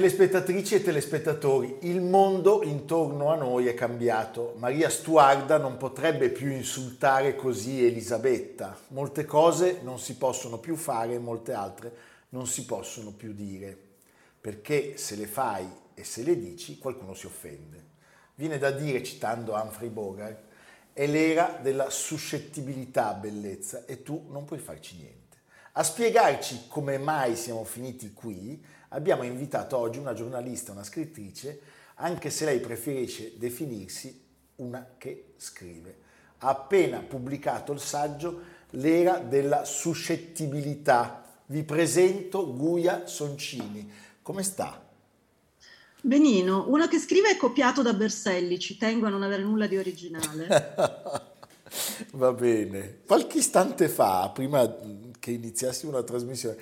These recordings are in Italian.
Telespettatrici e telespettatori, il mondo intorno a noi è cambiato. Maria Stuarda non potrebbe più insultare così Elisabetta. Molte cose non si possono più fare, molte altre non si possono più dire. Perché se le fai e se le dici qualcuno si offende. Viene da dire, citando Humphrey Bogart, è l'era della suscettibilità, bellezza, e tu non puoi farci niente. A spiegarci come mai siamo finiti qui, abbiamo invitato oggi una giornalista, una scrittrice, anche se lei preferisce definirsi una che scrive. Ha appena pubblicato il saggio L'era della suscettibilità. Vi presento Guia Soncini. Come sta? Benino, una che scrive è copiato da Berselli, ci tengo a non avere nulla di originale. Va bene. Qualche istante fa, prima che iniziassimo la trasmissione,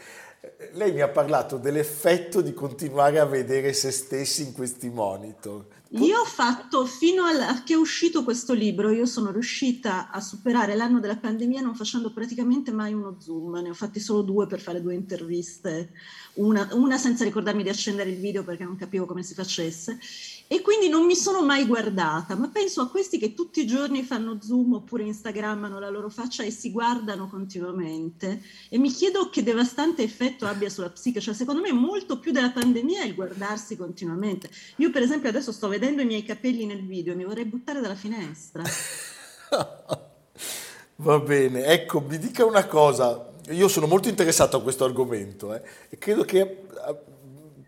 lei mi ha parlato dell'effetto di continuare a vedere se stessi in questi monitor. Io ho fatto, fino a che è uscito questo libro, io sono riuscita a superare l'anno della pandemia non facendo praticamente mai uno zoom, ne ho fatti solo due per fare due interviste, una, una senza ricordarmi di accendere il video perché non capivo come si facesse e quindi non mi sono mai guardata, ma penso a questi che tutti i giorni fanno zoom oppure instagrammano la loro faccia e si guardano continuamente e mi chiedo che devastante effetto abbia sulla psiche, cioè secondo me molto più della pandemia è il guardarsi continuamente. Io per esempio adesso sto vedendo i miei capelli nel video e mi vorrei buttare dalla finestra. Va bene, ecco, mi dica una cosa, io sono molto interessato a questo argomento eh, e credo che eh,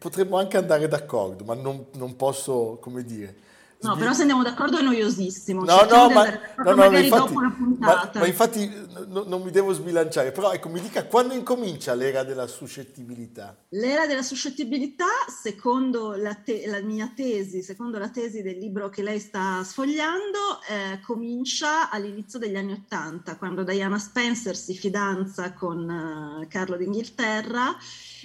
potremmo anche andare d'accordo, ma non, non posso, come dire, No, però se andiamo d'accordo è noiosissimo. No, no, ma, no, no, infatti, ma, ma infatti no, non mi devo sbilanciare. Però ecco, mi dica quando incomincia l'era della suscettibilità? L'era della suscettibilità, secondo la, te, la mia tesi, secondo la tesi del libro che lei sta sfogliando, eh, comincia all'inizio degli anni Ottanta, quando Diana Spencer si fidanza con uh, Carlo d'Inghilterra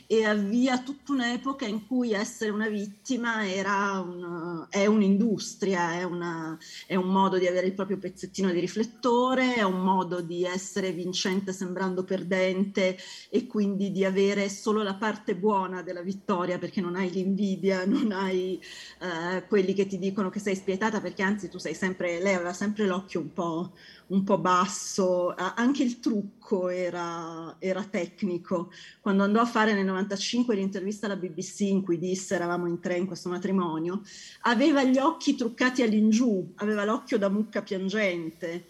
e avvia tutta un'epoca in cui essere una vittima era un, è un'industria, è, una, è un modo di avere il proprio pezzettino di riflettore, è un modo di essere vincente sembrando perdente e quindi di avere solo la parte buona della vittoria perché non hai l'invidia, non hai eh, quelli che ti dicono che sei spietata perché anzi tu sei sempre, lei aveva sempre l'occhio un po' un po' basso, anche il trucco era, era, tecnico. Quando andò a fare nel 95 l'intervista alla BBC in cui disse eravamo in tre in questo matrimonio, aveva gli occhi truccati all'ingiù, aveva l'occhio da mucca piangente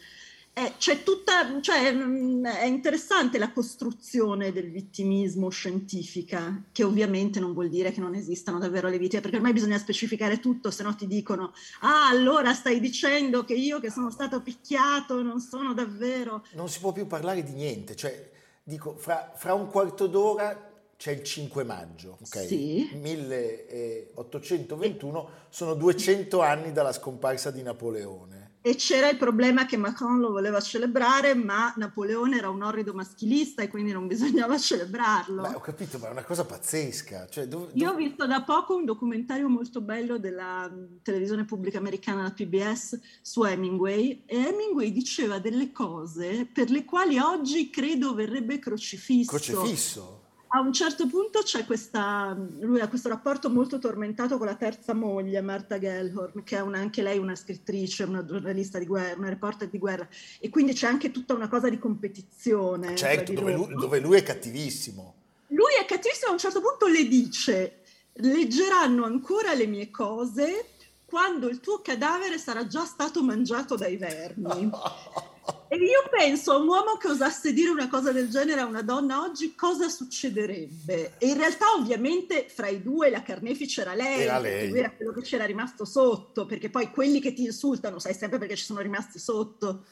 eh, c'è tutta, cioè, mm, è interessante la costruzione del vittimismo scientifica, che ovviamente non vuol dire che non esistano davvero le vittime, perché ormai bisogna specificare tutto, se no ti dicono, ah, allora stai dicendo che io che sono stato picchiato non sono davvero... Non si può più parlare di niente, cioè, dico, fra, fra un quarto d'ora c'è il 5 maggio, ok? Sì. 1821, sono 200 anni dalla scomparsa di Napoleone e c'era il problema che Macron lo voleva celebrare, ma Napoleone era un orrido maschilista e quindi non bisognava celebrarlo. Beh, ho capito, ma è una cosa pazzesca. Cioè, dove, dove... Io ho visto da poco un documentario molto bello della televisione pubblica americana, la PBS, su Hemingway, e Hemingway diceva delle cose per le quali oggi credo verrebbe crocifisso. Crocifisso? A un certo punto c'è questa, lui ha questo rapporto molto tormentato con la terza moglie, Marta Gellhorn, che è una, anche lei una scrittrice, una giornalista di guerra, una reporter di guerra, e quindi c'è anche tutta una cosa di competizione. Certo, dove lui, dove lui, è cattivissimo. Lui è cattivissimo, a un certo punto le dice, leggeranno ancora le mie cose quando il tuo cadavere sarà già stato mangiato dai vermi. E io penso a un uomo che osasse dire una cosa del genere a una donna oggi, cosa succederebbe? E in realtà ovviamente fra i due la carnefice era lei, era lei. Era quello che c'era rimasto sotto, perché poi quelli che ti insultano sai sempre perché ci sono rimasti sotto.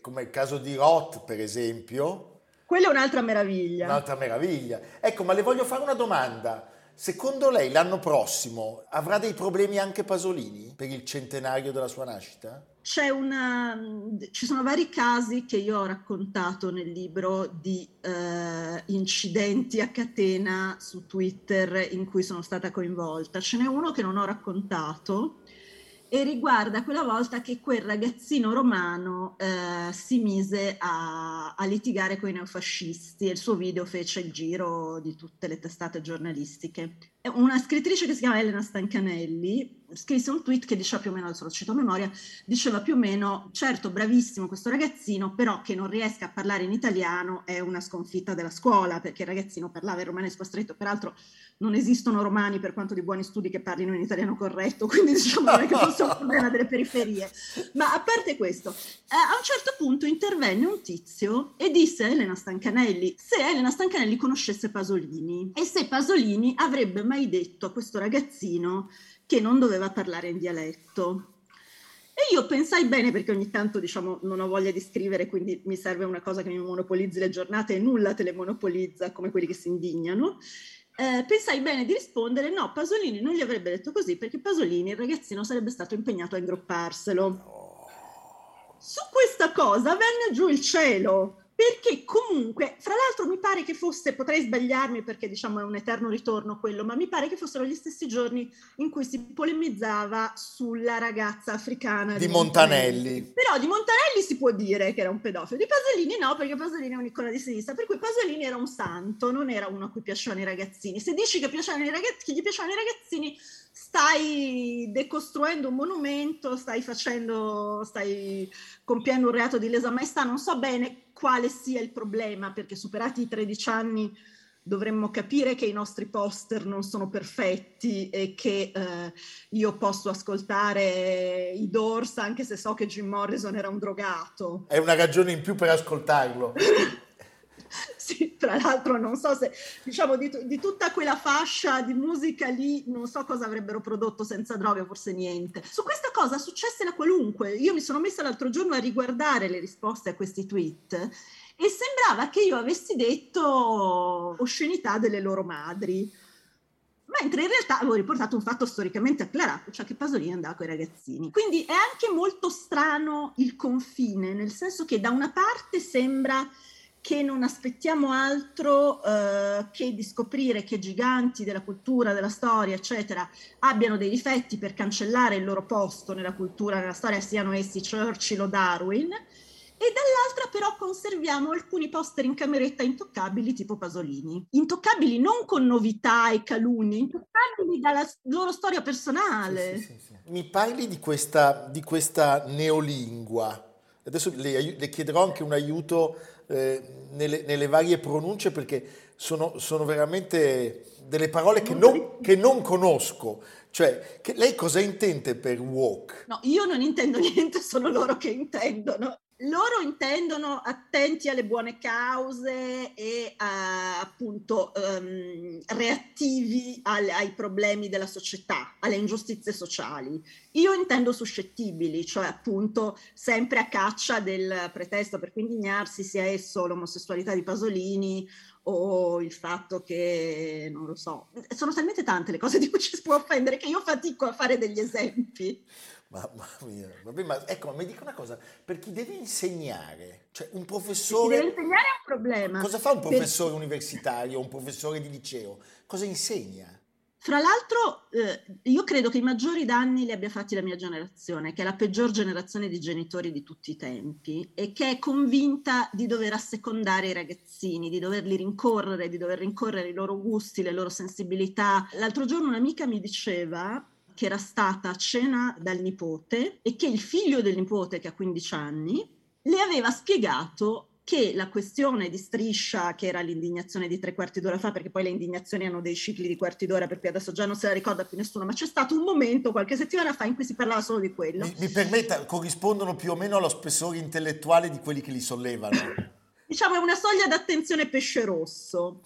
Come il caso di Roth, per esempio. Quella è un'altra meraviglia. Un'altra meraviglia. Ecco, ma le voglio fare una domanda. Secondo lei l'anno prossimo avrà dei problemi anche Pasolini per il centenario della sua nascita? Una, ci sono vari casi che io ho raccontato nel libro di eh, incidenti a catena su Twitter in cui sono stata coinvolta. Ce n'è uno che non ho raccontato e riguarda quella volta che quel ragazzino romano eh, si mise a, a, litigare con i neofascisti e il suo video fece il giro di tutte le testate giornalistiche. Una scrittrice che si chiama Elena Stancanelli scrisse un tweet che diceva più o meno, adesso lo cito a memoria, diceva più o meno, certo bravissimo questo ragazzino, però che non riesca a parlare in italiano è una sconfitta della scuola, perché il ragazzino parlava il romanesco stretto, peraltro non esistono romani per quanto di buoni studi che parlino in italiano corretto, quindi diciamo non è che fosse un problema delle periferie. Ma a parte questo, eh, a un certo punto intervenne un tizio e disse a Elena Stancanelli se Elena Stancanelli conoscesse Pasolini e se Pasolini avrebbe mai detto a questo ragazzino che non doveva parlare in dialetto. E io pensai bene, perché ogni tanto diciamo non ho voglia di scrivere, quindi mi serve una cosa che mi monopolizzi le giornate e nulla te le monopolizza come quelli che si indignano. Eh, pensai bene di rispondere no, Pasolini non gli avrebbe detto così perché Pasolini, il ragazzino, sarebbe stato impegnato a ingropparselo. Su questa cosa venne giù il cielo perché comunque, fra l'altro mi pare che fosse, potrei sbagliarmi perché diciamo è un eterno ritorno quello, ma mi pare che fossero gli stessi giorni in cui si polemizzava sulla ragazza africana di, di Montanelli. Montanelli. Però di Montanelli si può dire che era un pedofilo, di Pasolini no, perché Pasolini è un'icona di sinistra, per cui Pasolini era un santo, non era uno a cui piacevano i ragazzini. Se dici che, piacevano i ragazzi, che gli piacevano i ragazzini, stai decostruendo un monumento, stai facendo, stai compiendo un reato di lesa maestà, non so bene quale sia il problema, perché superati i 13 anni dovremmo capire che i nostri poster non sono perfetti e che eh, io posso ascoltare i Doors anche se so che Jim Morrison era un drogato. È una ragione in più per ascoltarlo. sì, tra l'altro non so se, diciamo, di, di, tutta quella fascia di musica lì, non so cosa avrebbero prodotto senza droga, forse niente. Su questa cosa successe la qualunque. Io mi sono messa l'altro giorno a riguardare le risposte a questi tweet e sembrava che io avessi detto oscenità delle loro madri. Mentre in realtà avevo riportato un fatto storicamente acclarato, cioè che Pasolini andava con i ragazzini. Quindi è anche molto strano il confine, nel senso che da una parte sembra che non aspettiamo altro eh, che di scoprire che giganti della cultura, della storia, eccetera, abbiano dei difetti per cancellare il loro posto nella cultura, nella storia, siano essi Churchill o Darwin, e dall'altra però conserviamo alcuni poster in cameretta intoccabili tipo Pasolini. Intoccabili non con novità e calunnie, intoccabili dalla loro storia personale. Sì, sì, sì, Mi parli di questa, di questa neolingua. Adesso le, le chiederò anche un aiuto eh, nelle, nelle, varie pronunce perché sono, sono veramente delle parole che non, che non conosco. Cioè, lei cosa intende per walk? No, io non intendo niente, sono loro che intendono loro intendono attenti alle buone cause e uh, appunto um, reattivi al, ai problemi della società, alle ingiustizie sociali. Io intendo suscettibili, cioè appunto sempre a caccia del pretesto per cui indignarsi, sia esso l'omosessualità di Pasolini o il fatto che, non lo so, sono talmente tante le cose di cui ci si può offendere che io fatico a fare degli esempi. Mamma mia, vabbè, ma ecco, mi dica una cosa, per chi deve insegnare, cioè un professore... Per chi deve insegnare è un problema. Cosa fa un professore per... universitario, un professore di liceo? Cosa insegna? Fra l'altro, eh, io credo che i maggiori danni li abbia fatti la mia generazione, che è la peggior generazione di genitori di tutti i tempi e che è convinta di dover assecondare i ragazzini, di doverli rincorrere, di dover rincorrere i loro gusti, le loro sensibilità. L'altro giorno un'amica mi diceva che era stata a cena dal nipote e che il figlio del nipote, che ha 15 anni, le aveva spiegato che la questione di striscia, che era l'indignazione di tre quarti d'ora fa, perché poi le indignazioni hanno dei cicli di quarti d'ora, perché adesso già non se la ricorda più nessuno, ma c'è stato un momento qualche settimana fa in cui si parlava solo di quello. Mi, mi permetta, corrispondono più o meno allo spessore intellettuale di quelli che li sollevano. diciamo è una soglia d'attenzione pesce rosso.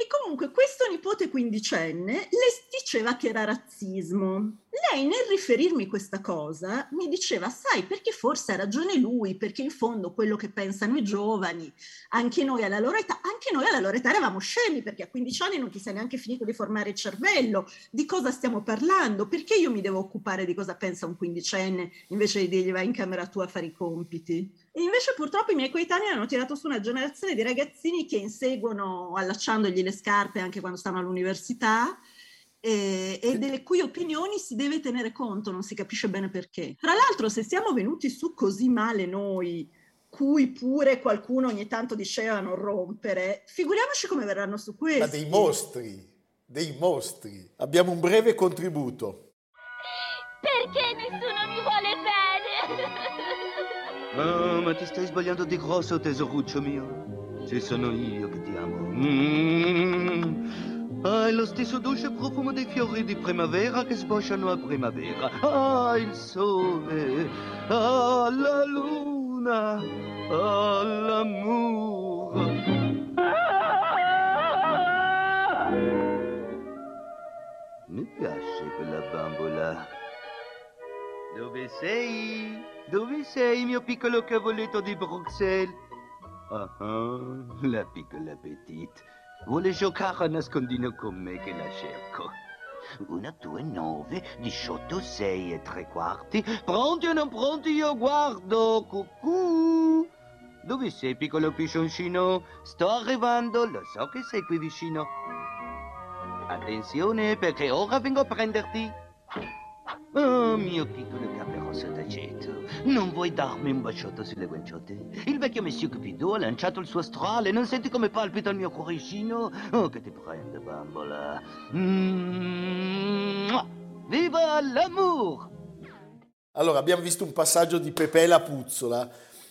E comunque questo nipote quindicenne le diceva che era razzismo. Lei nel riferirmi questa cosa mi diceva, sai, perché forse ha ragione lui, perché in fondo quello che pensano i giovani, anche noi alla loro età, anche noi alla loro età eravamo scemi, perché a 15 anni non ti sei neanche finito di formare il cervello, di cosa stiamo parlando, perché io mi devo occupare di cosa pensa un quindicenne invece di dirgli vai in camera tua a fare i compiti. E invece purtroppo i miei coetanei hanno tirato su una generazione di ragazzini che inseguono allacciandogli le scarpe anche quando stanno all'università e, e, delle cui opinioni si deve tenere conto, non si capisce bene perché. Tra l'altro, se siamo venuti su così male noi, cui pure qualcuno ogni tanto diceva non rompere, figuriamoci come verranno su questo. Ma dei mostri, dei mostri. Abbiamo un breve contributo. Oh, ma ti stai sbagliando di grosso, tesoruccio mio. Ci sono io che ti amo. Mm. Hai lo stesso dolce profumo dei fiori di primavera che sbocciano a primavera. Ah, il sole, ah, la luna, ah, l'amore. Mi piace quella bambola. Dove sei? Dove sei, mio piccolo cavoletto di Bruxelles? Ah, ah, la piccola petite. Vuole giocare a nascondino con me che la cerco. Una, due, nove, diciotto, sei e tre quarti. Pronti o non pronti? Io guardo. Cucù. Dove sei, piccolo piscioncino? Sto arrivando, lo so che sei qui vicino. Attenzione, perché ora vengo a prenderti. Oh, mio piccolo caperosso d'aceto, non vuoi darmi un baciotto sulle guanciotte? Il vecchio Messie Cupido ha lanciato il suo astrale, non senti come palpita il mio cuoricino? Oh, che ti prende, bambola. Mm-hmm. Viva l'amour! Allora, abbiamo visto un passaggio di Pepe la puzzola.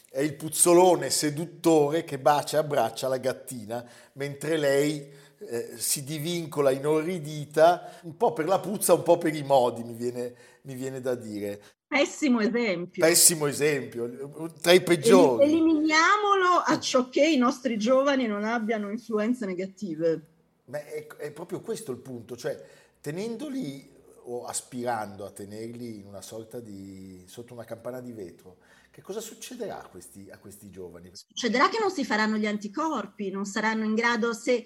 È il puzzolone seduttore che bacia e abbraccia la gattina, mentre lei eh, si divincola inorridita, un po' per la puzza, un po' per i modi, mi viene, mi viene da dire. Pessimo esempio. Pessimo esempio, tra i peggiori. Eliminiamolo a ciò che i nostri giovani non abbiano influenze negative. Ma è, è proprio questo il punto, cioè tenendoli o aspirando a tenerli in una sorta di sotto una campana di vetro, che cosa succederà a questi, a questi giovani? Succederà che non si faranno gli anticorpi, non saranno in grado se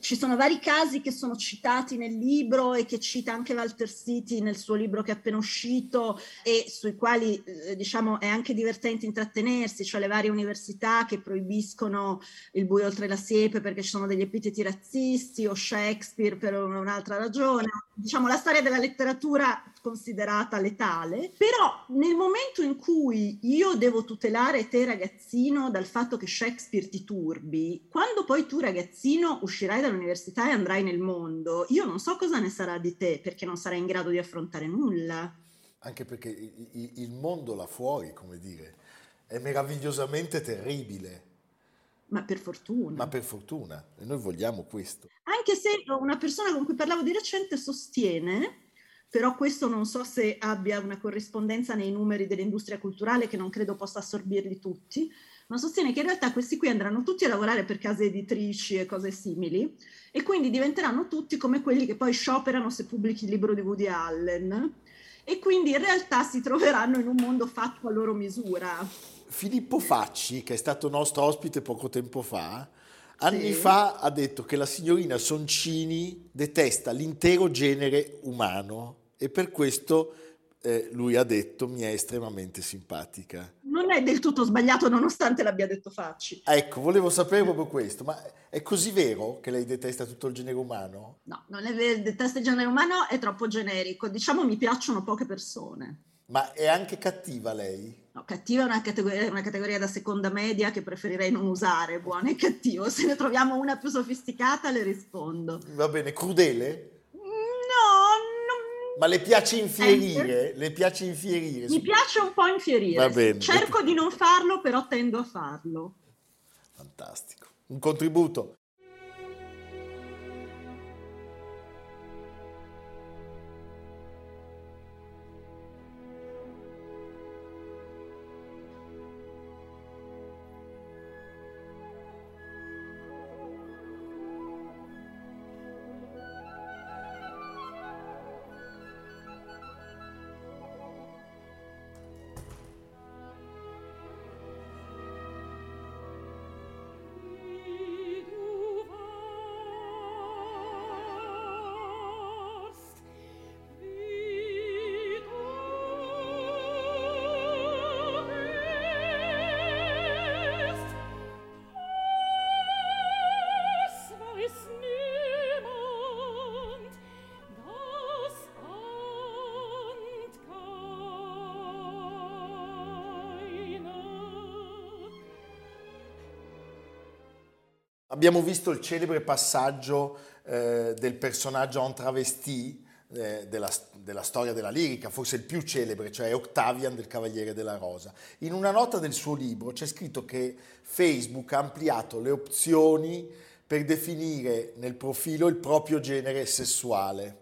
ci sono vari casi che sono citati nel libro e che cita anche Walter City nel suo libro che è appena uscito e sui quali eh, diciamo è anche divertente intrattenersi, cioè le varie università che proibiscono il buio oltre la siepe perché ci sono degli epiteti razzisti o Shakespeare per un'altra ragione. Diciamo la storia della letteratura considerata letale, però nel momento in cui io devo tutelare te ragazzino dal fatto che Shakespeare ti turbi, quando poi tu ragazzino uscirai dall'università e andrai nel mondo, io non so cosa ne sarà di te perché non sarai in grado di affrontare nulla. Anche perché il mondo là fuori, come dire, è meravigliosamente terribile. Ma per fortuna. Ma per fortuna, e noi vogliamo questo. Anche se una persona con cui parlavo di recente sostiene però questo non so se abbia una corrispondenza nei numeri dell'industria culturale che non credo possa assorbirli tutti, ma sostiene che in realtà questi qui andranno tutti a lavorare per case editrici e cose simili e quindi diventeranno tutti come quelli che poi scioperano se pubblichi il libro di Woody Allen e quindi in realtà si troveranno in un mondo fatto a loro misura. Filippo Facci, che è stato nostro ospite poco tempo fa, anni sì. fa ha detto che la signorina Soncini detesta l'intero genere umano e per questo eh, lui ha detto mi è estremamente simpatica. Non è del tutto sbagliato nonostante l'abbia detto Facci. Ecco, volevo sapere proprio questo, ma è così vero che lei detesta tutto il genere umano? No, non è vero, detesta il genere umano, è troppo generico. Diciamo mi piacciono poche persone. Ma è anche cattiva lei? No, cattiva è una categoria, una categoria, da seconda media che preferirei non usare, buono e cattivo. Se ne troviamo una più sofisticata le rispondo. Va bene, crudele? Ma le piace infierire? Le piace infierire? Mi piace un po' infierire. Cerco di non farlo, però tendo a farlo. Fantastico. Un contributo. Abbiamo visto il celebre passaggio eh, del personaggio en travesti eh, della, della, storia della lirica, forse il più celebre, cioè Octavian del Cavaliere della Rosa. In una nota del suo libro c'è scritto che Facebook ha ampliato le opzioni per definire nel profilo il proprio genere sessuale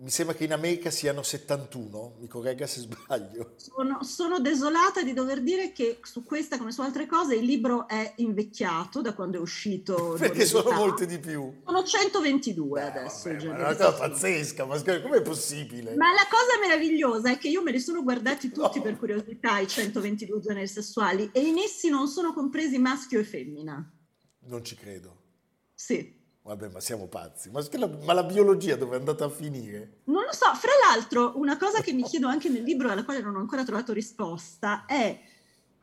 mi sembra che in America siano 71, mi corregga se sbaglio. Sono, sono, desolata di dover dire che su questa, come su altre cose, il libro è invecchiato da quando è uscito. Perché sono molte di più. Sono 122 Beh, adesso. Vabbè, ma è una cosa pazzesca, ma com'è possibile? Ma la cosa meravigliosa è che io me li sono guardati tutti no. per curiosità, i 122 generi sessuali, e in essi non sono compresi maschio e femmina. Non ci credo. Sì. Vabbè, ma siamo pazzi. Ma la, ma la, biologia dove è andata a finire? Non lo so. Fra l'altro, una cosa che mi chiedo anche nel libro, alla quale non ho ancora trovato risposta, è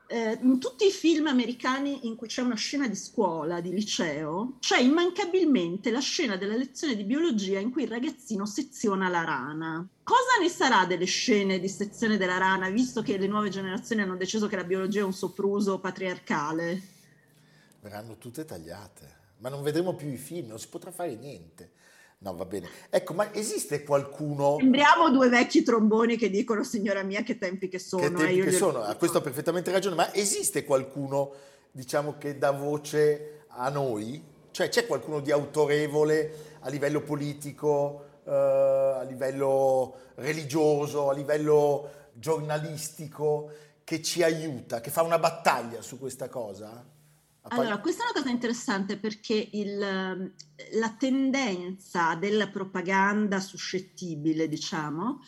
eh, in tutti i film americani in cui c'è una scena di scuola, di liceo, c'è immancabilmente la scena della lezione di biologia in cui il ragazzino seziona la rana. Cosa ne sarà delle scene di sezione della rana, visto che le nuove generazioni hanno deciso che la biologia è un sopruso patriarcale? Verranno tutte tagliate ma non vedremo più i film, non si potrà fare niente. No, va bene. Ecco, ma esiste qualcuno... Sembriamo due vecchi tromboni che dicono, signora mia, che tempi che sono. Che tempi eh, che sono, a questo ha perfettamente ragione, ma esiste qualcuno, diciamo, che dà voce a noi? Cioè c'è qualcuno di autorevole a livello politico, eh, a livello religioso, a livello giornalistico, che ci aiuta, che fa una battaglia su questa cosa? Allora, questa è una cosa interessante perché il, la tendenza della propaganda suscettibile, diciamo,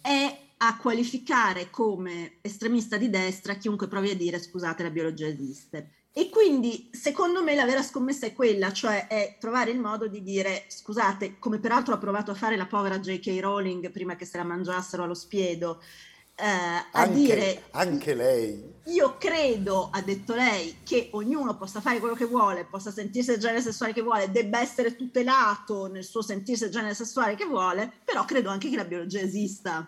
è a qualificare come estremista di destra chiunque provi a dire scusate la biologia esiste. E quindi secondo me la vera scommessa è quella, cioè è trovare il modo di dire scusate, come peraltro ha provato a fare la povera J.K. Rowling prima che se la mangiassero allo spiedo, eh, a anche, dire anche lei io credo, ha detto lei, che ognuno possa fare quello che vuole, possa sentirsi il genere sessuale che vuole, debba essere tutelato nel suo sentirsi il genere sessuale che vuole, però credo anche che la biologia esista.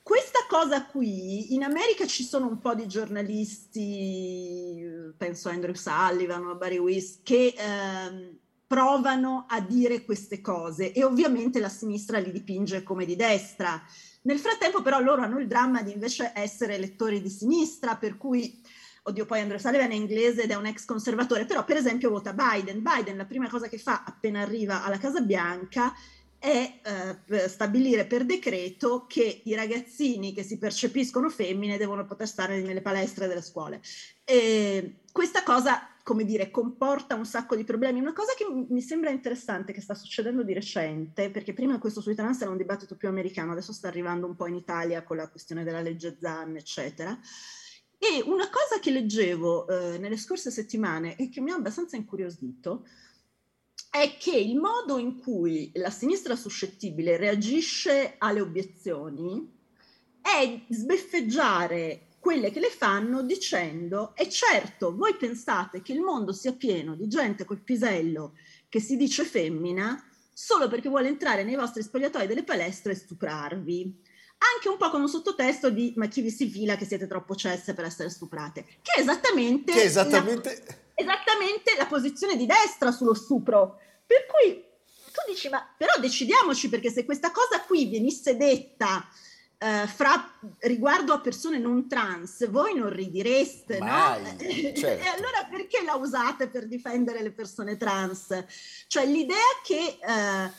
Questa cosa qui, in America ci sono un po' di giornalisti, penso a Andrew Sullivan o a Barry Weiss, che ehm, provano a dire queste cose e ovviamente la sinistra li dipinge come di destra nel frattempo però loro hanno il dramma di invece essere elettori di sinistra, per cui, oddio poi Andrew Sullivan è inglese ed è un ex conservatore, però per esempio vota Biden. Biden la prima cosa che fa appena arriva alla Casa Bianca è eh, stabilire per decreto che i ragazzini che si percepiscono femmine devono poter stare nelle palestre delle scuole. E questa cosa come dire, comporta un sacco di problemi. Una cosa che mi sembra interessante che sta succedendo di recente, perché prima questo sui trans era un dibattito più americano, adesso sta arrivando un po' in Italia con la questione della legge ZAN, eccetera. E una cosa che leggevo eh, nelle scorse settimane e che mi ha abbastanza incuriosito è che il modo in cui la sinistra suscettibile reagisce alle obiezioni è sbeffeggiare quelle che le fanno dicendo e certo voi pensate che il mondo sia pieno di gente col pisello che si dice femmina solo perché vuole entrare nei vostri spogliatoi delle palestre e stuprarvi anche un po' con un sottotesto di ma chi vi si fila che siete troppo cesse per essere stuprate? Che è esattamente, che esattamente... La, esattamente la posizione di destra sullo stupro. Per cui tu dici, ma però decidiamoci perché se questa cosa qui venisse detta eh, fra, riguardo a persone non trans, voi non ridireste, Mai, no? certo. e allora perché la usate per difendere le persone trans? Cioè l'idea che eh,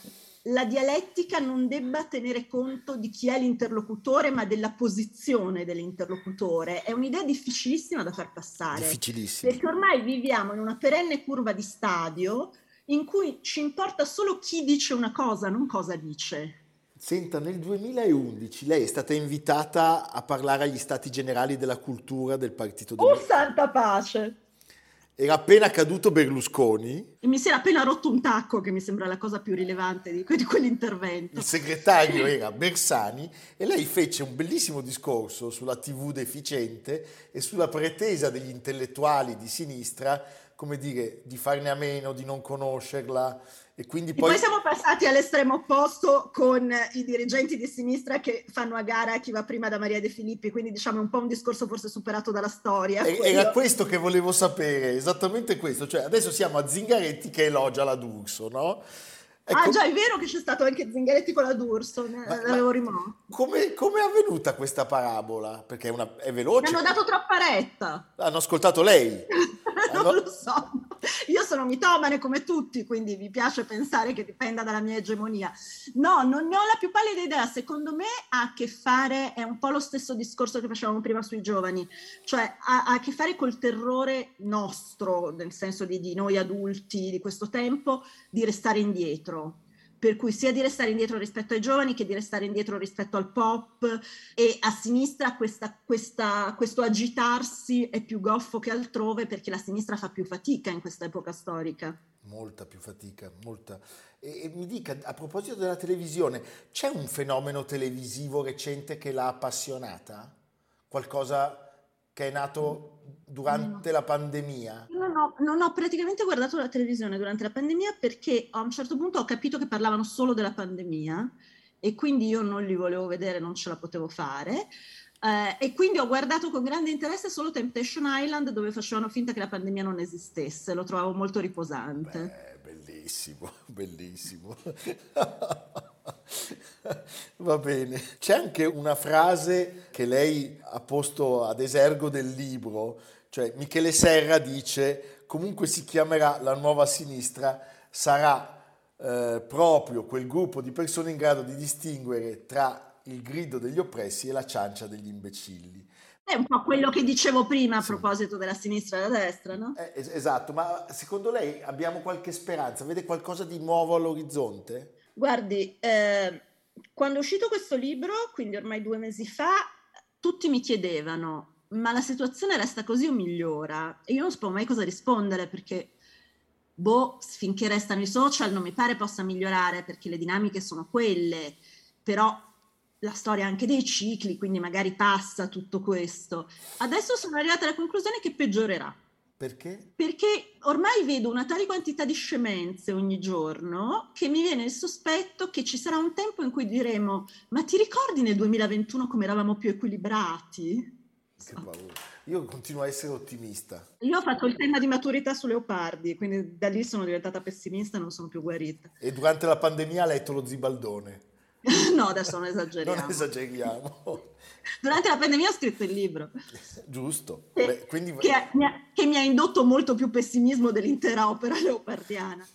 la dialettica non debba tenere conto di chi è l'interlocutore, ma della posizione dell'interlocutore, è un'idea difficilissima da far passare. Difficilissima. Perché ormai viviamo in una perenne curva di stadio in cui ci importa solo chi dice una cosa, non cosa dice. Senta, nel 2011 lei è stata invitata a parlare agli stati generali della cultura del Partito Oh, santa pace! Era appena caduto Berlusconi. E mi si era appena rotto un tacco, che mi sembra la cosa più rilevante di, di quell'intervento. Il segretario era Bersani e lei fece un bellissimo discorso sulla TV deficiente e sulla pretesa degli intellettuali di sinistra come dire, di farne a meno, di non conoscerla. E quindi poi... E poi siamo passati all'estremo opposto con i dirigenti di sinistra che fanno a gara chi va prima da Maria De Filippi, quindi diciamo è un po' un discorso forse superato dalla storia. E, era questo che volevo sapere, esattamente questo. Cioè adesso siamo a Zingaretti che elogia la D'Urso, no? Ecco, ah già, è vero che c'è stato anche Zingaretti con la D'Urso, l'avevo rimosso. Come, come, è avvenuta questa parabola? Perché è, una, è veloce. Mi hanno dato troppa retta. Hanno ascoltato lei? non lo so. Io sono mitomane come tutti, quindi mi piace pensare che dipenda dalla mia egemonia. No, non ne ho la più pallida idea. Secondo me ha a che fare, è un po' lo stesso discorso che facevamo prima sui giovani, cioè ha, ha a che fare col terrore nostro, nel senso di, di noi adulti di questo tempo, di restare indietro per cui sia di restare indietro rispetto ai giovani che di restare indietro rispetto al pop e a sinistra questa, questa, questo agitarsi è più goffo che altrove perché la sinistra fa più fatica in questa epoca storica. Molta più fatica, molta. E, e mi dica, a proposito della televisione, c'è un fenomeno televisivo recente che l'ha appassionata? Qualcosa che è nato durante no. la pandemia? Non ho, non ho, praticamente guardato la televisione durante la pandemia perché a un certo punto ho capito che parlavano solo della pandemia e quindi io non li volevo vedere, non ce la potevo fare. Eh, e quindi ho guardato con grande interesse solo Temptation Island dove facevano finta che la pandemia non esistesse, lo trovavo molto riposante. Beh, bellissimo, bellissimo. Va bene. C'è anche una frase che lei ha posto ad esergo del libro, cioè Michele Serra dice comunque si chiamerà la nuova sinistra, sarà eh, proprio quel gruppo di persone in grado di distinguere tra il grido degli oppressi e la ciancia degli imbecilli. È un po' quello che dicevo prima a proposito della sinistra e della destra, no? Eh, esatto, ma secondo lei abbiamo qualche speranza? Vede qualcosa di nuovo all'orizzonte? Guardi, eh, quando è uscito questo libro, quindi ormai due mesi fa, tutti mi chiedevano, ma la situazione resta così o migliora? E io non sapevo mai cosa rispondere perché, boh, finché restano i social non mi pare possa migliorare perché le dinamiche sono quelle, però la storia anche dei cicli, quindi magari passa tutto questo. Adesso sono arrivata alla conclusione che peggiorerà. Perché? Perché ormai vedo una tale quantità di scemenze ogni giorno che mi viene il sospetto che ci sarà un tempo in cui diremo ma ti ricordi nel 2021 come eravamo più equilibrati? Che paura. Io continuo a essere ottimista. Io ho fatto il tema di maturità su Leopardi, quindi da lì sono diventata pessimista e non sono più guarita. E durante la pandemia ha letto lo Zibaldone? no, adesso non esageriamo. Non esageriamo. Durante la pandemia ho scritto il libro. Giusto. Che, Beh, quindi... che, mi ha, che, mi ha, indotto molto più pessimismo dell'intera opera leopardiana.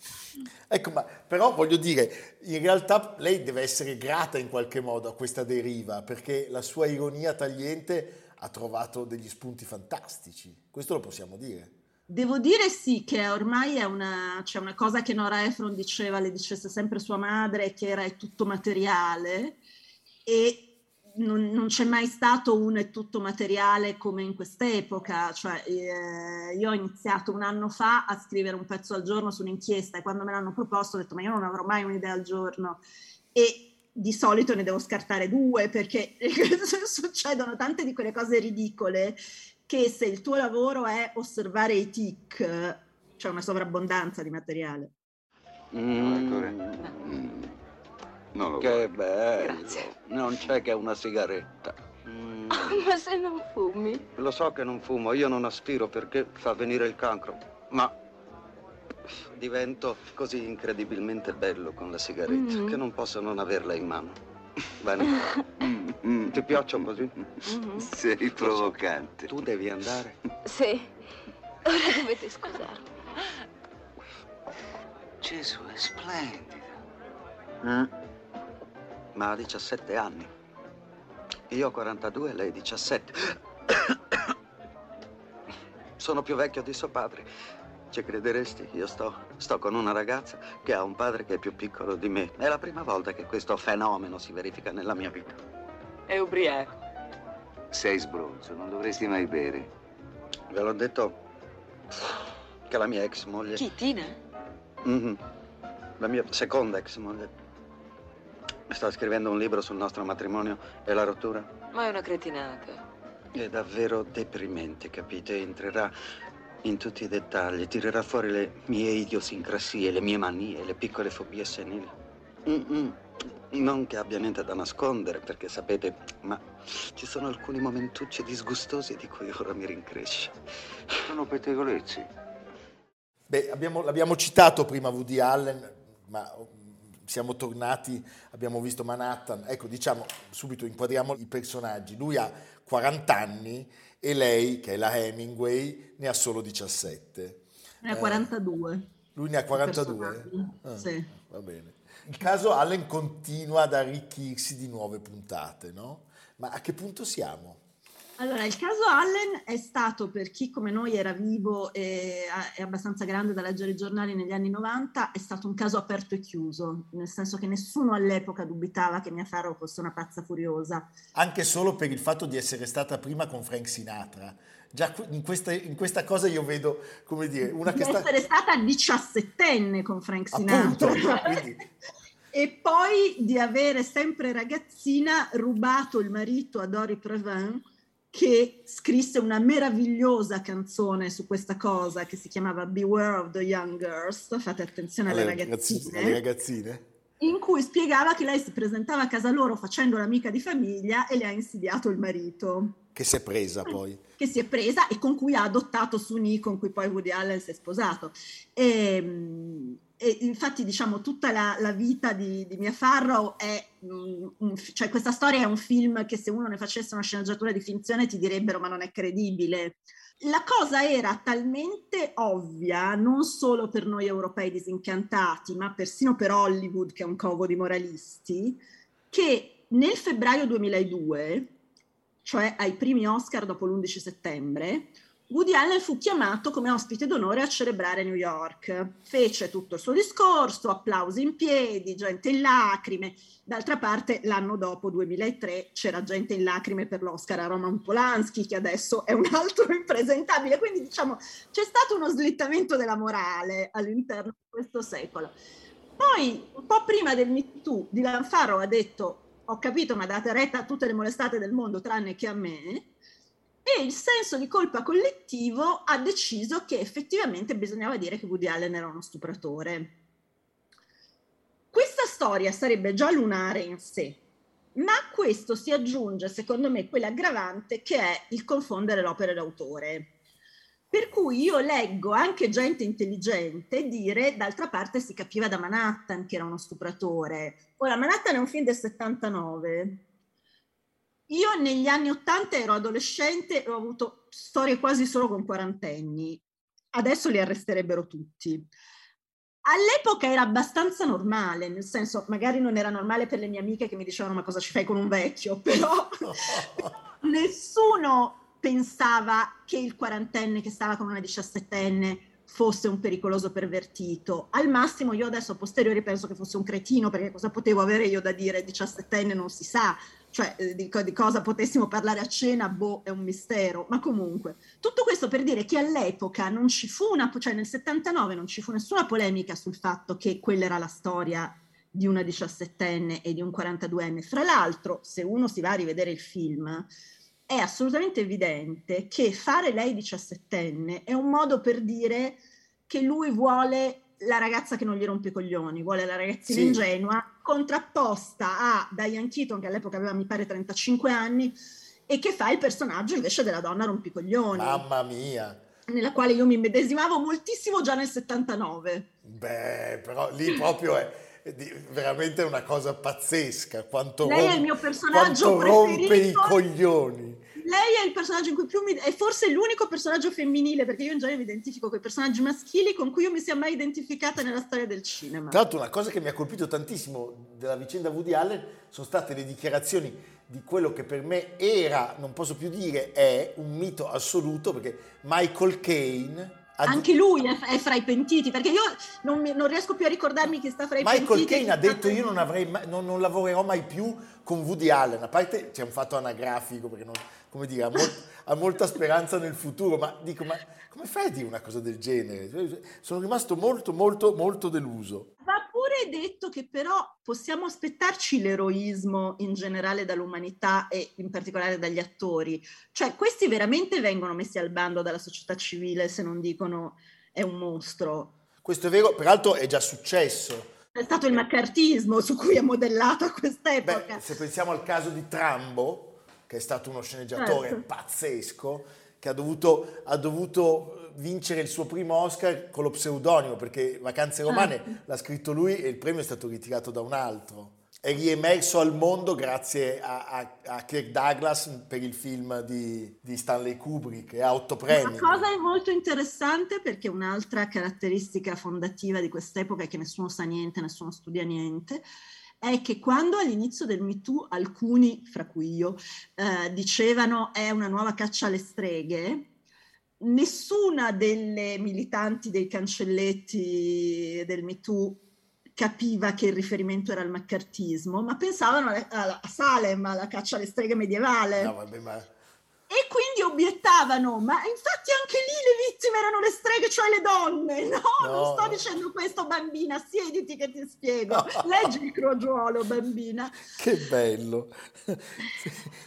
Ecco, ma però voglio dire, in realtà lei deve essere grata in qualche modo a questa deriva, perché la sua ironia tagliente ha trovato degli spunti fantastici. Questo lo possiamo dire. Devo dire sì, che ormai è una, c'è una cosa che Nora Efron diceva, le dicesse sempre sua madre, che era è tutto materiale, e non, non, c'è mai stato un è tutto materiale come in quest'epoca, cioè eh, io ho iniziato un anno fa a scrivere un pezzo al giorno su un'inchiesta e quando me l'hanno proposto ho detto ma io non avrò mai un'idea al giorno e di solito ne devo scartare due perché succedono tante di quelle cose ridicole che se il tuo lavoro è osservare i tic c'è una sovrabbondanza di materiale. Mm. Non lo che bello. Grazie. Non c'è che una sigaretta. Mm. Oh, ma se non fumi? Lo so che non fumo, io non aspiro perché fa venire il cancro, ma divento così incredibilmente bello con la sigaretta mm. che non posso non averla in mano. Bene. mm. Ti piaccio così? Mm-hmm. Sei provocante. Tu devi andare? Sì. Ora dovete scusarmi. Gesù, è splendida. Mm ma ha 17 anni. Io ho 42 e lei 17. Sono più vecchio di suo padre. Ci crederesti? Io sto, sto con una ragazza che ha un padre che è più piccolo di me. È la prima volta che questo fenomeno si verifica nella mia vita. È ubriaco. Sei sbronzo, non dovresti mai bere. Ve l'ho detto che la mia ex moglie... Chi, Tina? Mm-hmm. La mia seconda ex moglie Sta scrivendo un libro sul nostro matrimonio e la rottura? Ma è una cretinata. È davvero deprimente, capite? Entrerà in tutti i dettagli, tirerà fuori le mie idiosincrasie, le mie manie, le piccole fobie senili. Mm-mm. Non che abbia niente da nascondere, perché sapete, ma ci sono alcuni momentucci disgustosi di cui ora mi rincresce. Sono pettegolezzi. Beh, abbiamo, l'abbiamo citato prima Woody Allen, ma siamo tornati, abbiamo visto Manhattan, ecco diciamo subito inquadriamo i personaggi, lui ha 40 anni e lei, che è la Hemingway, ne ha solo 17. Ne ha 42. Eh, lui ne ha 42? Ah, sì. Va bene. Il caso Allen continua ad arricchirsi di nuove puntate, no? Ma a che punto siamo? Allora, il caso Allen è stato per chi come noi era vivo e è abbastanza grande da leggere i giornali negli anni 90, è stato un caso aperto e chiuso, nel senso che nessuno all'epoca dubitava che Mia Farrow fosse una pazza furiosa. Anche solo per il fatto di essere stata prima con Frank Sinatra. Già in questa, in questa cosa io vedo, come dire, una di che sta... essere stata diciassettenne con Frank Sinatra. Appunto, quindi... e poi di avere sempre ragazzina rubato il marito a Dory Previn che scrisse una meravigliosa canzone su questa cosa che si chiamava Beware of the Young Girls, fate attenzione alle, alle ragazzine, alle ragazzine, in cui spiegava che lei si presentava a casa loro facendo l'amica di famiglia e le ha insidiato il marito. Che si è presa poi. Che si è presa e con cui ha adottato Suni, con cui poi Woody Allen si è sposato. E, ehm, e infatti diciamo tutta la, la vita di, di, Mia Farrow è un, un, cioè questa storia è un film che se uno ne facesse una sceneggiatura di finzione ti direbbero ma non è credibile la cosa era talmente ovvia non solo per noi europei disincantati ma persino per Hollywood che è un covo di moralisti che nel febbraio 2002 cioè ai primi Oscar dopo l'11 settembre Woody Allen fu chiamato come ospite d'onore a celebrare New York. Fece tutto il suo discorso, applausi in piedi, gente in lacrime. D'altra parte, l'anno dopo, 2003, c'era gente in lacrime per l'Oscar a Roman Polanski, che adesso è un altro impresentabile. Quindi, diciamo, c'è stato uno slittamento della morale all'interno di questo secolo. Poi, un po' prima del Me Too, Dylan Farrow ha detto ho capito, ma date retta a tutte le molestate del mondo tranne che a me e il senso di colpa collettivo ha deciso che effettivamente bisognava dire che Woody Allen era uno stupratore. Questa storia sarebbe già lunare in sé, ma a questo si aggiunge, secondo me, quell'aggravante che è il confondere l'opera e l'autore. Per cui io leggo anche gente intelligente dire, d'altra parte si capiva da Manhattan che era uno stupratore. Ora, Manhattan è un film del 79, io negli anni Ottanta ero adolescente e ho avuto storie quasi solo con quarantenni. Adesso li arresterebbero tutti. All'epoca era abbastanza normale, nel senso, magari non era normale per le mie amiche che mi dicevano ma cosa ci fai con un vecchio, però nessuno pensava che il quarantenne che stava con una diciassettenne fosse un pericoloso pervertito. Al massimo io adesso a posteriori penso che fosse un cretino, perché cosa potevo avere io da dire diciassettenne non si sa, cioè eh, di, di, cosa potessimo parlare a cena, boh, è un mistero, ma comunque, tutto questo per dire che all'epoca non ci fu una, cioè nel 79 non ci fu nessuna polemica sul fatto che quella era la storia di una diciassettenne e di un 42enne. Fra l'altro, se uno si va a rivedere il film, è assolutamente evidente che fare lei diciassettenne è un modo per dire che lui vuole la ragazza che non gli rompe i coglioni, vuole la ragazzina sì. ingenua, contrapposta a Diane Keaton, che all'epoca aveva mi pare 35 anni, e che fa il personaggio invece della donna rompicoglioni. Mamma mia! Nella quale io mi medesimavo moltissimo già nel 79. Beh, però lì proprio è veramente una cosa pazzesca. Quanto Lei rompe, è il mio personaggio preferito. rompe i coglioni lei è il personaggio in cui più mi... è forse l'unico personaggio femminile, perché io in genere mi identifico con i personaggi maschili con cui io mi sia mai identificata nella storia del cinema. Tra l'altro una cosa che mi ha colpito tantissimo della vicenda Woody Allen sono state le dichiarazioni di quello che per me era, non posso più dire, è un mito assoluto, perché Michael Caine anche lui è, è, fra i pentiti, perché io non, mi, non, riesco più a ricordarmi chi sta fra i Michael pentiti. Michael Caine ha detto io non, avrei, non, non, lavorerò mai più con Woody Allen, a parte c'è un fatto anagrafico, perché non, come dire, ha, molt, ha, molta speranza nel futuro, ma dico, ma come fai a dire una cosa del genere? Sono rimasto molto, molto, molto deluso. Va pure detto che però possiamo aspettarci l'eroismo in generale dall'umanità e in particolare dagli attori. Cioè, questi veramente vengono messi al bando dalla società civile se non dicono è un mostro. Questo è vero, peraltro è già successo. È stato il maccartismo su cui è modellata quest'epoca. Beh, se pensiamo al caso di Trambo, che è stato uno sceneggiatore certo. pazzesco, che ha dovuto, ha dovuto, vincere il suo primo Oscar con lo pseudonimo, perché Vacanze Romane certo. l'ha scritto lui e il premio è stato ritirato da un altro. È riemerso al mondo grazie a, a, a Kirk Douglas per il film di, di, Stanley Kubrick e ha otto premi. La cosa è molto interessante perché un'altra caratteristica fondativa di quest'epoca è che nessuno sa niente, nessuno studia niente è che quando all'inizio del MeToo alcuni, fra cui io, eh, dicevano è una nuova caccia alle streghe, nessuna delle militanti dei cancelletti del MeToo capiva che il riferimento era al maccartismo, ma pensavano a, Salem, alla caccia alle streghe medievale. No, vabbè, ma e quindi obiettavano, ma infatti anche lì le vittime erano le streghe, cioè le donne. No, no non sto dicendo questo, bambina, siediti che ti spiego. Leggi il crogiuolo, bambina. Che bello.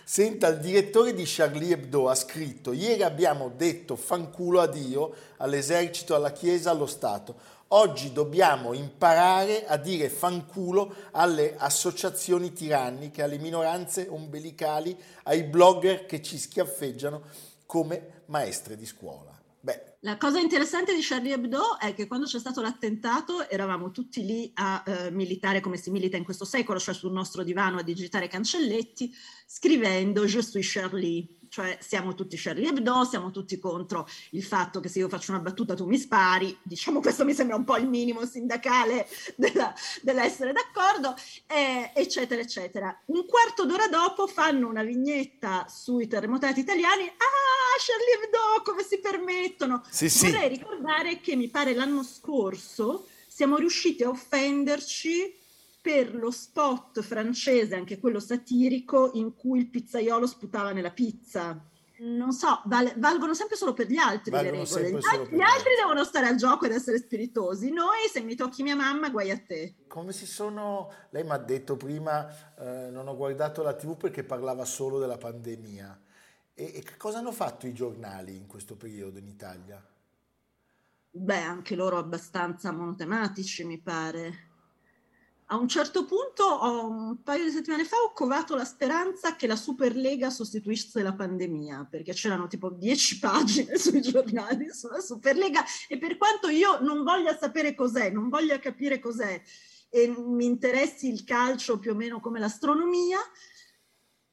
Senta, il direttore di Charlie Hebdo ha scritto, ieri abbiamo detto fanculo a Dio, all'esercito, alla Chiesa, allo Stato. Oggi dobbiamo imparare a dire fanculo alle associazioni tiranniche, alle minoranze ombelicali, ai blogger che ci schiaffeggiano come maestre di scuola. Beh. La cosa interessante di Charlie Hebdo è che quando c'è stato l'attentato eravamo tutti lì a eh, militare come si milita in questo secolo, cioè sul nostro divano a digitare cancelletti, scrivendo Je suis Charlie, cioè siamo tutti Charlie Hebdo, siamo tutti contro il fatto che se io faccio una battuta tu mi spari, diciamo questo mi sembra un po' il minimo sindacale della, dell'essere d'accordo, eh, eccetera, eccetera. Un quarto d'ora dopo fanno una vignetta sui terremotati italiani, ah, Charlie Hebdo, come si permettono? Sì, Vorrei ricordare che mi pare l'anno scorso siamo riusciti a offenderci per lo spot francese, anche quello satirico, in cui il pizzaiolo sputava nella pizza. Non so, val- valgono sempre solo per gli altri valgono le regole. Gli, altri, gli altri devono stare al gioco ed essere spiritosi. Noi, se mi tocchi mia mamma, guai a te. Come si sono... Lei mi ha detto prima, eh, non ho guardato la tv perché parlava solo della pandemia. E, e cosa hanno fatto i giornali in questo periodo in Italia? Beh, anche loro abbastanza monotematici, mi pare a un certo punto, un paio di settimane fa, ho covato la speranza che la Superlega sostituisse la pandemia, perché c'erano tipo dieci pagine sui giornali sulla Superlega e per quanto io non voglia sapere cos'è, non voglia capire cos'è e mi interessi il calcio più o meno come l'astronomia,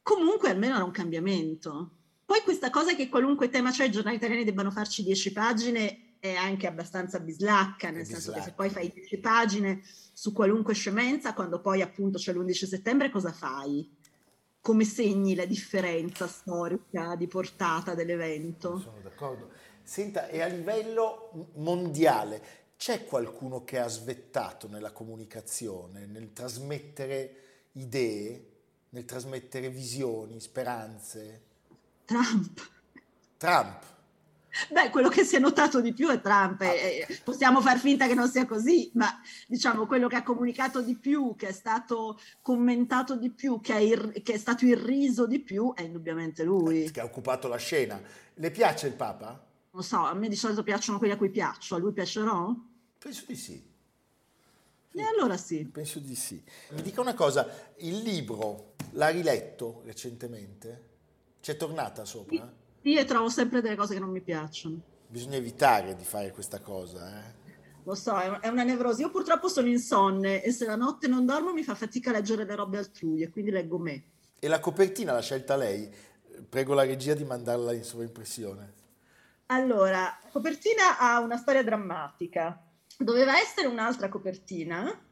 comunque almeno era un cambiamento. Poi questa cosa che qualunque tema c'è, i giornali italiani debbano farci dieci pagine è anche abbastanza bislacca, nel senso che se poi fai 10 pagine su qualunque scemenza, quando poi appunto c'è l'11 settembre, cosa fai? Come segni la differenza storica di portata dell'evento? Sono d'accordo. Senta, e a livello mondiale c'è qualcuno che ha svettato nella comunicazione, nel trasmettere idee? nel trasmettere visioni, speranze? Trump. Trump. Beh, quello che si è notato di più è Trump, e possiamo far finta che non sia così, ma diciamo quello che ha comunicato di più, che è stato commentato di più, che è, ir- che è stato irriso di più, è indubbiamente lui. Che ha occupato la scena. Le piace il Papa? Non so, a me di solito piacciono quelli a cui piaccio, a lui piacerò? Penso di sì. E allora sì. Penso di sì. Mi dica una cosa, il libro l'ha riletto recentemente? C'è tornata sopra? Io trovo sempre delle cose che non mi piacciono. Bisogna evitare di fare questa cosa, eh? Lo so, è una nevrosi. Io purtroppo sono insonne e se la notte non dormo mi fa fatica a leggere le robe altrui e quindi leggo me. E la copertina l'ha scelta lei? Prego la regia di mandarla in sovraimpressione. Allora, copertina ha una storia drammatica. Doveva essere un'altra copertina,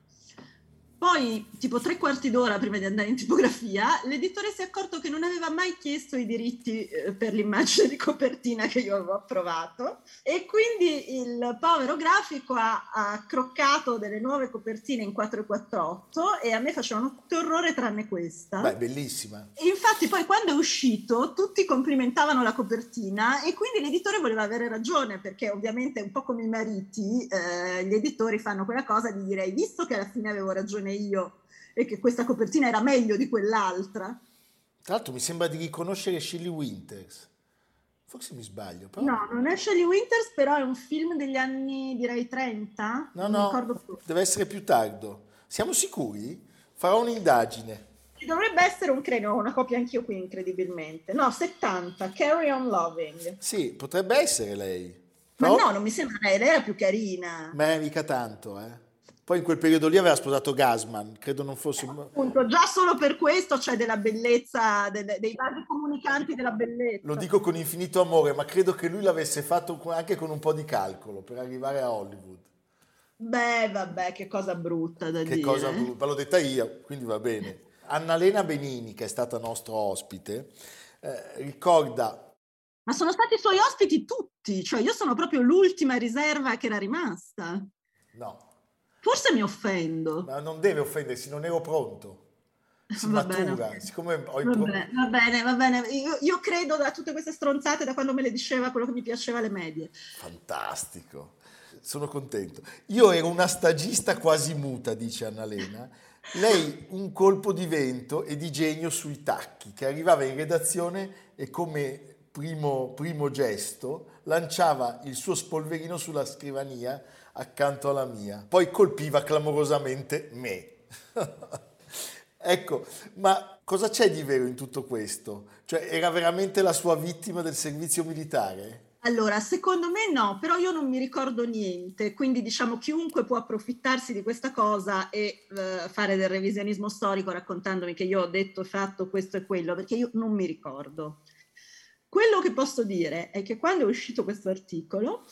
poi, tipo tre quarti d'ora prima di andare in tipografia, l'editore si è accorto che non aveva mai chiesto i diritti eh, per l'immagine di copertina che io avevo approvato e quindi il povero grafico ha, ha croccato delle nuove copertine in 448 e a me facevano tutto orrore tranne questa. Beh, bellissima. E infatti poi quando è uscito tutti complimentavano la copertina e quindi l'editore voleva avere ragione perché ovviamente un po' come i mariti eh, gli editori fanno quella cosa di dire hai visto che alla fine avevo ragione io e che questa copertina era meglio di quell'altra. Tra l'altro mi sembra di riconoscere Shelley Winters. Forse mi sbaglio. Però... No, non è Shelley Winters, però è un film degli anni, direi, 30. No, no, deve essere più tardo. Siamo sicuri? Farò un'indagine. Dovrebbe essere un creno, una copia anch'io qui incredibilmente. No, 70, Carry On Loving. Sì, potrebbe essere lei. Però... Ma no, non mi sembra lei, lei era più carina. Ma mica tanto, eh. Poi in quel periodo lì aveva sposato Gasman, credo non fosse... Eh, appunto, già solo per questo c'è della bellezza, delle, dei vasi comunicanti della bellezza. Lo dico con infinito amore, ma credo che lui l'avesse fatto anche con un po' di calcolo per arrivare a Hollywood. Beh, vabbè, che cosa brutta da che dire. Che cosa brutta, l'ho detta io, quindi va bene. Annalena Benini, che è stata nostra ospite, eh, ricorda... Ma sono stati i suoi ospiti tutti, cioè io sono proprio l'ultima riserva che era rimasta. No, Forse mi offendo. Ma non deve offendersi, non ero pronto. Si va matura, bene. siccome ho va, bene, va bene, va bene. Io, io, credo da tutte queste stronzate, da quando me le diceva quello che mi piaceva alle medie. Fantastico, sono contento. Io ero una stagista quasi muta, dice Annalena. Lei un colpo di vento e di genio sui tacchi, che arrivava in redazione e come primo, primo gesto lanciava il suo spolverino sulla scrivania accanto alla mia. Poi colpiva clamorosamente me. ecco, ma cosa c'è di vero in tutto questo? Cioè, era veramente la sua vittima del servizio militare? Allora, secondo me no, però io non mi ricordo niente, quindi diciamo chiunque può approfittarsi di questa cosa e uh, fare del revisionismo storico raccontandomi che io ho detto fatto questo e quello, perché io non mi ricordo. Quello che posso dire è che quando è uscito questo articolo,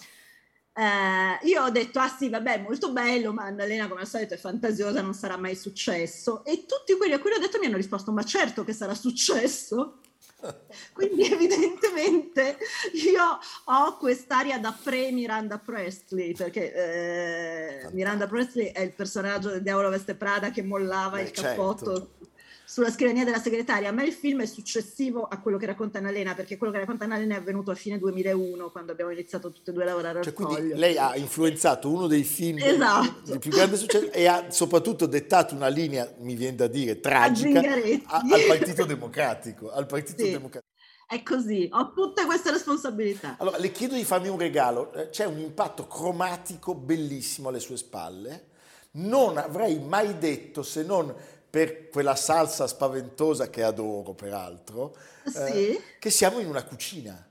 eh, io ho detto, ah sì, vabbè, molto bello, ma Annalena come al solito è fantasiosa, non sarà mai successo. E tutti quelli a cui l'ho detto mi hanno risposto, ma certo che sarà successo. Quindi evidentemente io ho quest'aria da pre-Miranda Presley, perché eh, Miranda Presley è il personaggio del Diavolo Veste Prada che mollava Beh, il cappotto certo sulla scrivania della segretaria. A me il film è successivo a quello che racconta Annalena, perché quello che racconta Annalena è avvenuto a fine 2001, quando abbiamo iniziato tutte e due a lavorare cioè, al quindi Lei ha influenzato uno dei film esatto. di più grande successo e ha soprattutto dettato una linea, mi viene da dire, tragica a, al Partito Democratico. Al Partito sì. Democratico. È così, ho tutte queste responsabilità. Allora, le chiedo di farmi un regalo. Eh, c'è un impatto cromatico bellissimo alle sue spalle. Non avrei mai detto, se non per quella salsa spaventosa che adoro peraltro, sì. eh, che siamo in una cucina.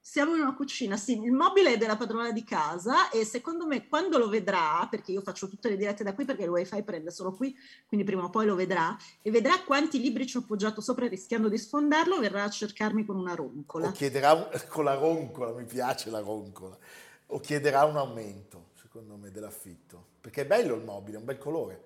Siamo in una cucina, sì, il mobile è della padrona di casa e secondo me quando lo vedrà, perché io faccio tutte le dirette da qui perché il wifi prende solo qui, quindi prima o poi lo vedrà, e vedrà quanti libri ci ho appoggiato sopra rischiando di sfondarlo, verrà a cercarmi con una roncola. O chiederà, con la roncola, mi piace la roncola, o chiederà un aumento, secondo me, dell'affitto, perché è bello il mobile, è un bel colore.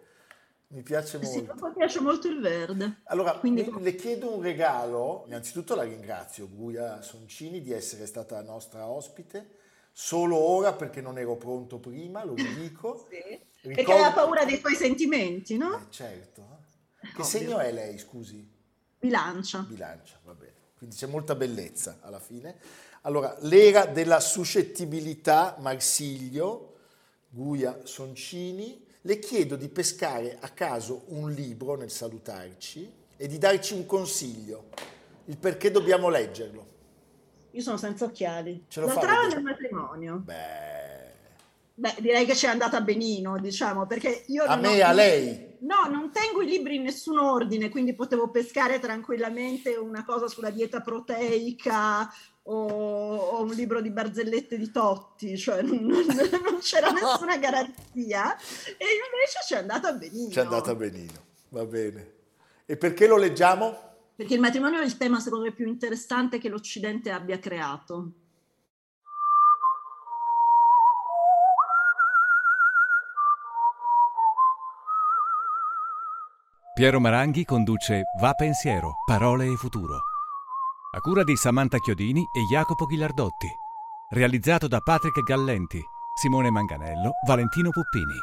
Mi piace molto. Sì, mi piace molto il verde. Allora, Quindi... le chiedo un regalo. Innanzitutto la ringrazio, Guia Soncini, di essere stata nostra ospite. Solo ora perché non ero pronto prima, lo dico. sì. Ricordo... Perché aveva paura dei tuoi sentimenti, no? Eh, certo. Che Ovvio. segno è lei, scusi? Bilancia. Bilancia, va bene. Quindi c'è molta bellezza alla fine. Allora, l'era della suscettibilità, Marsiglio, Guia Soncini. Le chiedo di pescare a caso un libro nel salutarci e di darci un consiglio, il perché dobbiamo leggerlo. Io sono senza occhiali. Ce lo La trama del matrimonio. Beh, Beh, direi che ci è andata benino, diciamo, perché io a me ho- a lei. No, non tengo i libri in nessun ordine, quindi potevo pescare tranquillamente una cosa sulla dieta proteica o, o un libro di barzellette di Totti, cioè non, non- non c'era nessuna garanzia e invece ci è andata benino. Ci è andata benino, va bene. E perché lo leggiamo? Perché il matrimonio è il tema secondo me più interessante che l'Occidente abbia creato. Piero Maranghi conduce Va Pensiero, Parole e Futuro. A cura di Samantha Chiodini e Jacopo Ghilardotti. Realizzato da Patrick Gallenti, Simone Manganello, Valentino Puppini.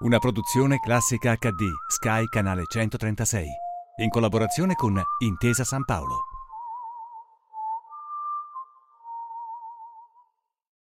Una produzione classica HD, Sky Canale 136. In collaborazione con Intesa San Paolo.